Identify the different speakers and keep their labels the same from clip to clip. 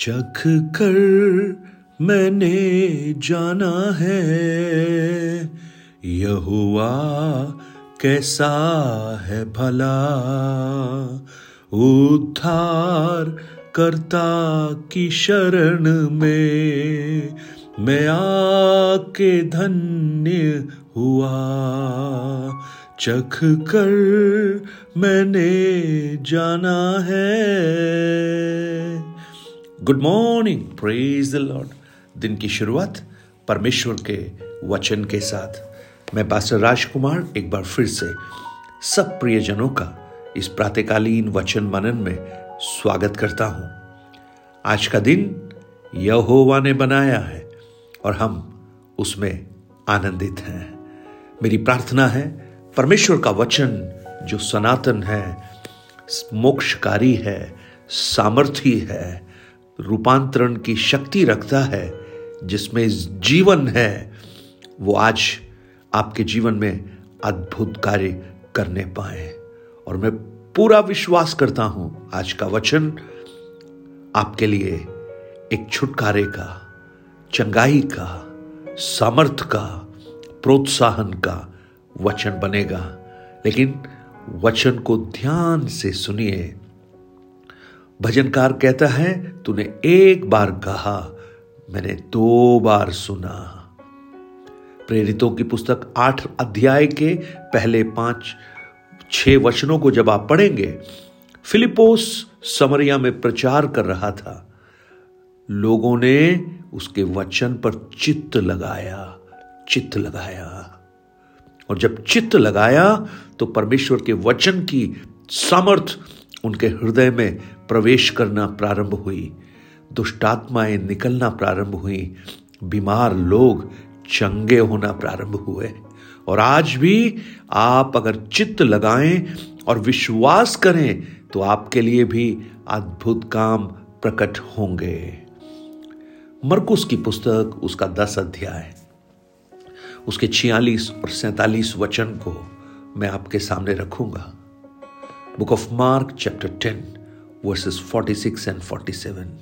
Speaker 1: चख कर मैंने जाना है। यहुआ कैसा है भला? उद्धार करता की शरण में मैं आके धन्य हुआ। चख कर मैंने जाना है। Good morning praise the Lord दिन की शुरुआत परमेश्वर के वचन के साथ। मैं पास्टर राजकुमार एक बार फिर से सब प्रियजनों का इस प्रातकालीन वचन मनन में स्वागत करता हूँ। आज का दिन यहोवा ने बनाया है और हम उसमें आनंदित हैं। मेरी प्रार्थना है, परमेश्वर का वचन जो सनातन है, मोक्षकारी है, सामर्थी है रूपांतरण की शक्ति रखता है, जिसमें जीवन है, वो आज आपके जीवन में अद्भुत कार्य करने पाए और मैं पूरा विश्वास करता हूँ, आज का वचन आपके लिए एक छुटकारे का, चंगाई का, सामर्थ का, प्रोत्साहन का वचन बनेगा। लेकिन वचन को ध्यान से सुनिए। भजनकार कहता है, तूने एक बार कहा, मैंने दो बार सुना। प्रेरितों की पुस्तक आठ अध्याय के पहले पाँच, छह वचनों को जब आप पढ़ेंगे, फिलिपोस समरिया में प्रचार कर रहा था। लोगों ने उसके वचन पर चित्त लगाया चित्त लगाया। और जब चित्त लगाया तो परमेश्वर के वचन की सामर्थ उनके हृदय में प्रवेश करना प्रारंभ हुई, दुष्टात्माएँ निकलना प्रारंभ हुई, बीमार लोग चंगे होना प्रारंभ हुए। और आज भी आप अगर चित्त लगाएँ और विश्वास करें तो आपके लिए भी अद्भुत काम प्रकट होंगे। मरकुस की पुस्तक उसका दस अध्याय। उसके छियालीस और सैतालीस वचन को मैं आपके सामने रखूँगा। Of Mark chapter ten verses forty six and forty seven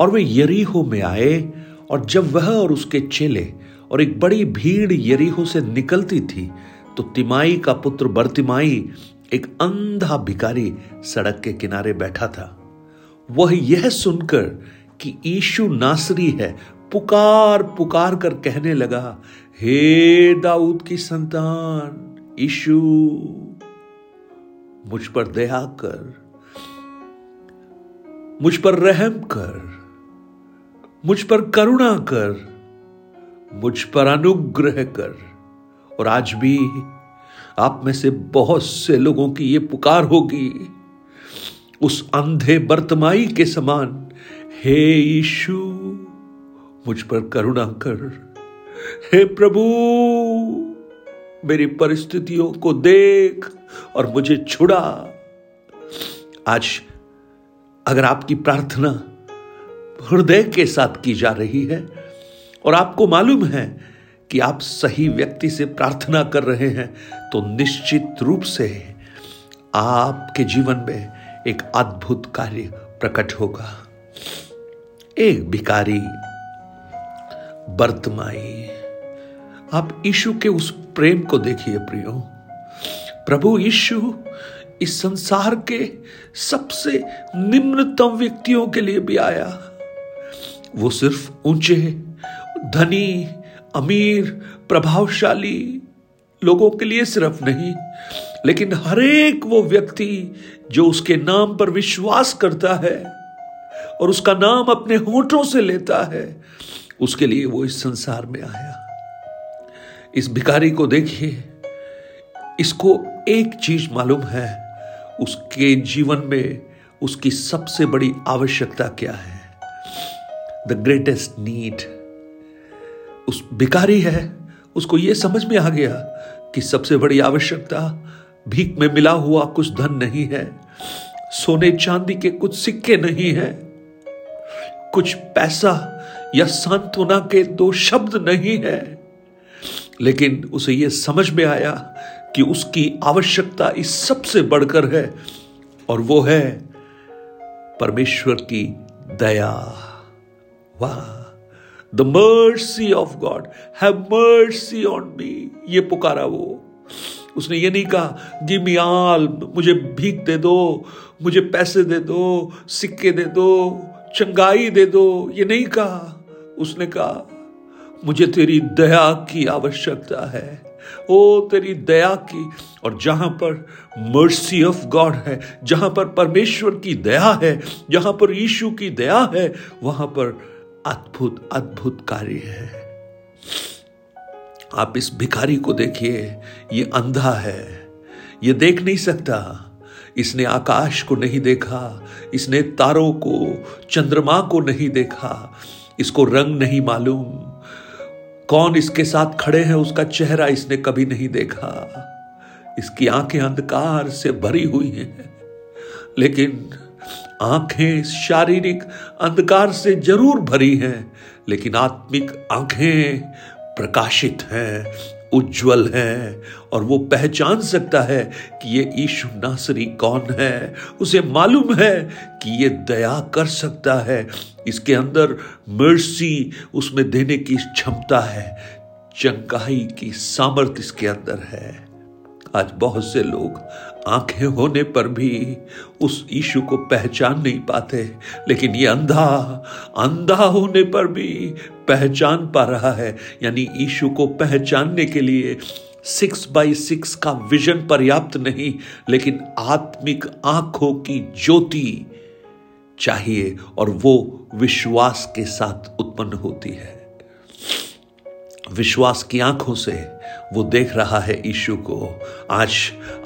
Speaker 1: और वे यरीहो में आए, और जब वह और उसके चेले और एक बड़ी भीड़ यरीहो से निकलती थी तो तिमाई का पुत्र बर्तिमाई, एक अंधा भिकारी सड़क के किनारे बैठा था। वह यह सुनकर कि ईशु नासरी है, पुकार पुकार कर कहने लगा, हे दाऊद की संतान ईशु मुझ पर दया कर, मुझ पर रहम कर, मुझ पर करुणा कर, मुझ पर अनुग्रह कर। और आज भी आप में से बहुत से लोगों की यह पुकार होगी। उस अंधे बर्तमाई के समान, हे ईशु मुझ पर करुणा कर, हे प्रभु। मेरी परिस्थितियों को देख और मुझे छुड़ा। आज अगर आपकी प्रार्थना हृदय के साथ की जा रही है और आपको मालूम है कि आप सही व्यक्ति से प्रार्थना कर रहे हैं तो निश्चित रूप से आपके जीवन में एक अद्भुत कार्य प्रकट होगा। एक भिकारी बर्तमाई। आप ईशु के उस प्रेम को देखिए, प्रियो। प्रभु यीशु इस संसार के सबसे निम्नतम व्यक्तियों के लिए भी आया। वो सिर्फ़ ऊँचे, धनी, अमीर, प्रभावशाली लोगों के लिए सिर्फ़ नहीं, लेकिन हर एक वो व्यक्ति जो उसके नाम पर विश्वास करता है और उसका नाम अपने होठों से लेता है, उसके लिए वो इस संसार में आया। इस भिकारी को देखिए। इसको एक चीज़ मालूम है, उसके जीवन में उसकी सबसे बड़ी आवश्यकता क्या है? द ग्रेटेस्ट नीड उस भिकारी है, उसको यह समझ में आ गया कि सबसे बड़ी आवश्यकता भीख में मिला हुआ कुछ धन नहीं है, सोने चांदी के कुछ सिक्के नहीं है, कुछ पैसा या सांत्वना के दो शब्द नहीं है। लेकिन उसे यह समझ में आया कि उसकी आवश्यकता इस सबसे बढ़कर है, और वो है परमेश्वर की दया। वाह the mercy of God have mercy on me ये पुकारा वो। उसने ये नहीं कहा गिव मी आल मुझे भीख दे दो, मुझे पैसे दे दो, सिक्के दे दो, चंगाई दे दो। ये नहीं कहा। उसने कहा मुझे तेरी दया की आवश्यकता है। ओ, तेरी दया की, और जहाँ पर मर्सी ऑफ़ गॉड है, जहाँ पर परमेश्वर की दया है, जहाँ पर यीशु की दया है, वहाँ पर अद्भुत अद्भुत कार्य है। आप इस भिखारी को देखिए, ये अंधा है। ये देख नहीं सकता। इसने आकाश को नहीं देखा, इसने तारों को, चंद्रमा को नहीं देखा, इसको रंग नहीं मालूम। कौन इसके साथ खड़े हैं उसका चेहरा इसने कभी नहीं देखा। इसकी आँखें अंधकार से भरी हुई हैं। लेकिन आँखें शारीरिक अंधकार से ज़रूर भरी हैं, लेकिन आत्मिक आँखें प्रकाशित हैं। उज्जवल है और वो पहचान सकता है कि ये ईशु नासरी कौन है। उसे मालूम है कि ये दया कर सकता है। इसके अंदर मर्सी उसमें देने की क्षमता है। चंगाई की सामर्थ्य इसके अंदर है। आज बहुत से लोग आँखें होने पर भी उस ईशु को पहचान नहीं पाते, लेकिन ये अंधा अंधा होने पर भी पहचान पा रहा है। यानी ईशु को पहचानने के लिए सिक्स बाई सिक्स का विजन पर्याप्त नहीं, लेकिन आत्मिक आँखों की ज्योति चाहिए और वो विश्वास के साथ उत्पन्न होती है। विश्वास की आँखों से वो देख रहा है ईशु को। आज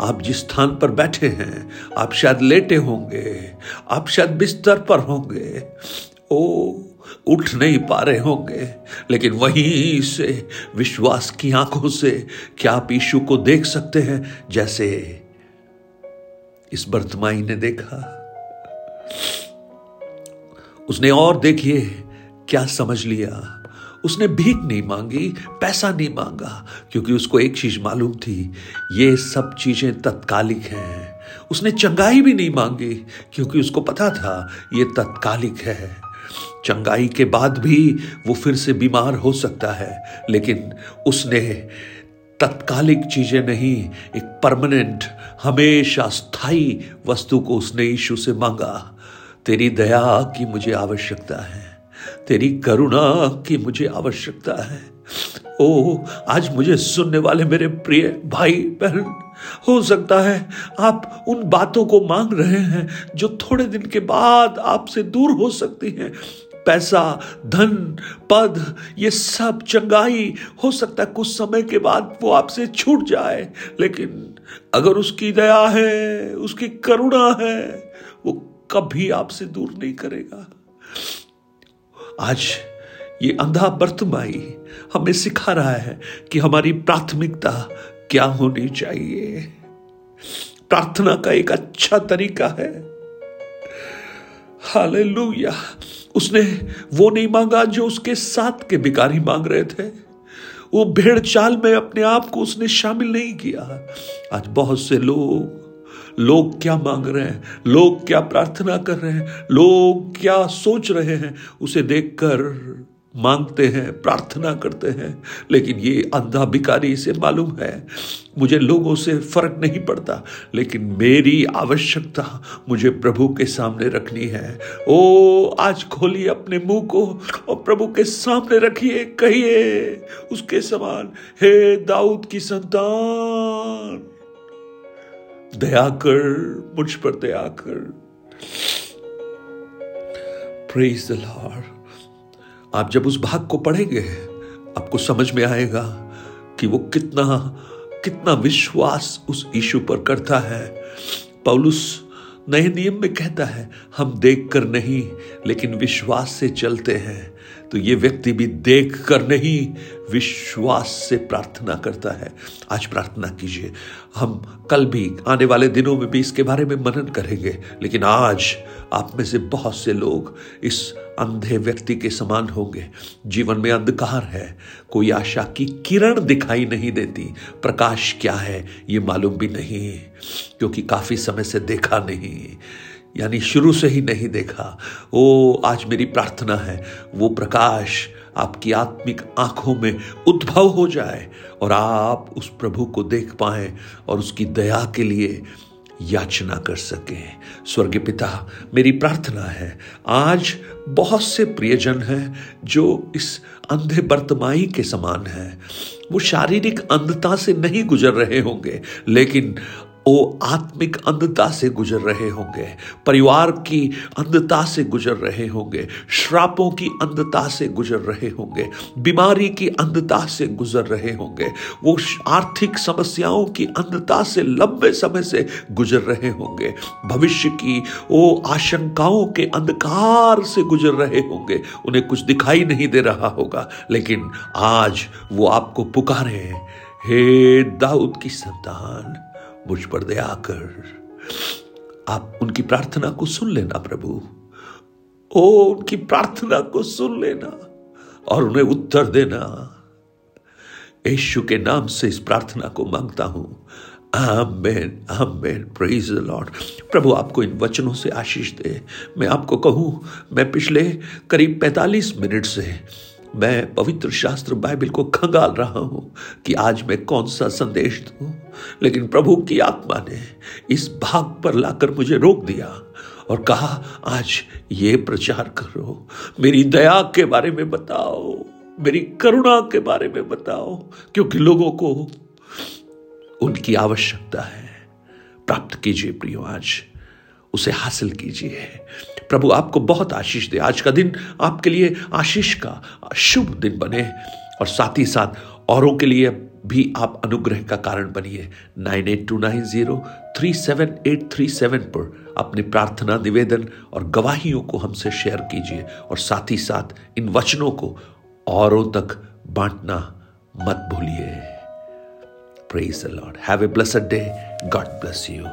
Speaker 1: आप जिस स्थान पर बैठे हैं, आप शायद लेटे होंगे, आप शायद बिस्तर पर होंगे। ओ, उठ नहीं पा रहे होंगे, लेकिन वहीं से, विश्वास की आँखों से, क्या आप ईशु को देख सकते हैं? जैसे इस बर्तमाई ने देखा। उसने और देखिए, क्या समझ लिया। उसने भीख नहीं मांगी, पैसा नहीं मांगा, क्योंकि उसको एक चीज़ मालूम थी, ये सब चीज़ें तत्कालिक हैं। उसने चंगाई भी नहीं मांगी, क्योंकि उसको पता था ये तत्कालिक है। चंगाई के बाद भी वो फिर से बीमार हो सकता है, लेकिन उसने तत्कालिक चीज़ें नहीं, एक परमानेंट हमेशा स्थायी वस्तु को उसने यीशु से मांगा। तेरी दया की मुझे आवश्यकता है। तेरी करुणा की मुझे आवश्यकता है। ओ आज मुझे सुनने वाले मेरे प्रिय भाई, बहन, हो सकता है आप उन बातों को मांग रहे हैं जो थोड़े दिन के बाद आपसे दूर हो सकती हैं। पैसा, धन, पद, ये सब चंगाई, हो सकता है कुछ समय के बाद वो आपसे छूट जाए, लेकिन अगर उसकी दया है, उसकी करुणा है, वो कभी आपसे दूर नहीं करेगा। आज ये अंधा बर्तमाई हमें सिखा रहा है कि हमारी प्राथमिकता क्या होनी चाहिए। प्रार्थना का एक अच्छा तरीका है। हालेलुया। उसने वो नहीं मांगा जो उसके साथ के भिकारी मांग रहे थे। वो भेड़ चाल में अपने आप को उसने शामिल नहीं किया। आज बहुत से लोग लोग क्या मांग रहे हैं? लोग क्या प्रार्थना कर रहे हैं? लोग क्या सोच रहे हैं? उसे देखकर मांगते हैं, प्रार्थना करते हैं। लेकिन ये अंधा भिकारी इसे मालूम है। मुझे लोगों से फ़र्क नहीं पड़ता, लेकिन मेरी आवश्यकता मुझे प्रभु के सामने रखनी है। ओ, आज खोलिए अपने मुँह को और प्रभु के सामने रखिए, कहिए उसके समान, हे दाऊद की संतान! दया कर, मुझ पर दया कर। प्रेज द लॉर्ड आप जब उस भाग को पढ़ेंगे, आपको समझ में आएगा कि वो कितना कितना विश्वास उस ईशु पर करता है। पौलुस नए नियम में कहता है, हम देख कर नहीं, लेकिन विश्वास से चलते हैं। तो ये व्यक्ति भी देख कर नहीं, विश्वास से प्रार्थना करता है। आज प्रार्थना कीजिए। हम कल भी, आने वाले दिनों में भी इसके बारे में मनन करेंगे, लेकिन आज आप में से बहुत से लोग इस अंधे व्यक्ति के समान होंगे। जीवन में अंधकार है। कोई आशा की किरण दिखाई नहीं देती। प्रकाश क्या है, ये मालूम भी नहीं। क्योंकि काफ़ी समय से देखा नहीं। यानी शुरू से ही नहीं देखा। ओ, आज मेरी प्रार्थना है, वो प्रकाश आपकी आत्मिक आँखों में उद्भव हो जाए और आप उस प्रभु को देख पाए और उसकी दया के लिए याचना कर सके। स्वर्गीय पिता, मेरी प्रार्थना है, आज बहुत से प्रियजन हैं जो इस अंधे बर्तमाई के समान हैं। वो शारीरिक अंधता से नहीं गुजर रहे होंगे, लेकिन वो आत्मिक अंधता से गुजर रहे होंगे, परिवार की अंधता से गुजर रहे होंगे, श्रापों की अंधता से गुजर रहे होंगे, बीमारी की अंधता से गुजर रहे होंगे, वो आर्थिक समस्याओं की अंधता से लंबे समय से गुजर रहे होंगे, भविष्य की वो आशंकाओं के अंधकार से गुजर रहे होंगे, उन्हें कुछ दिखाई नहीं दे रहा होगा, लेकिन आज वो आपको पुकारे। हे दाऊद की संतान मुझ पर दया कर। आप उनकी प्रार्थना को सुन लेना, प्रभु। ओ, उनकी प्रार्थना को सुन लेना और उन्हें उत्तर देना। यीशु के नाम से इस प्रार्थना को माँगता हूँ। आमेन आमेन। प्रेज द लॉर्ड प्रभु, आपको इन वचनों से आशीष दे। मैं आपको कहूँ, मैं पिछले करीब 45 मिनट से मैं पवित्र शास्त्र बाइबल को खंगाल रहा हूँ कि आज मैं कौन सा संदेश दूँ। लेकिन प्रभु की आत्मा ने इस भाग पर लाकर मुझे रोक दिया और कहा, आज ये प्रचार करो। मेरी दया के बारे में बताओ। मेरी करुणा के बारे में बताओ। क्योंकि लोगों को उनकी आवश्यकता है। प्राप्त कीजिए प्रियो, आज उसे हासिल कीजिए। प्रभु आपको बहुत आशीष दे। आज का दिन आपके लिए आशीष का शुभ दिन बने। और साथ ही साथ औरों के लिए भी आप अनुग्रह का कारण बनिए। Nine eight two nine zero three seven eight three seven पर अपने प्रार्थना, निवेदन और गवाहियों को हमसे शेयर कीजिए। और साथ ही साथ इन वचनों को औरों तक बांटना मत भूलिए। Praise the Lord have a blessed day God bless you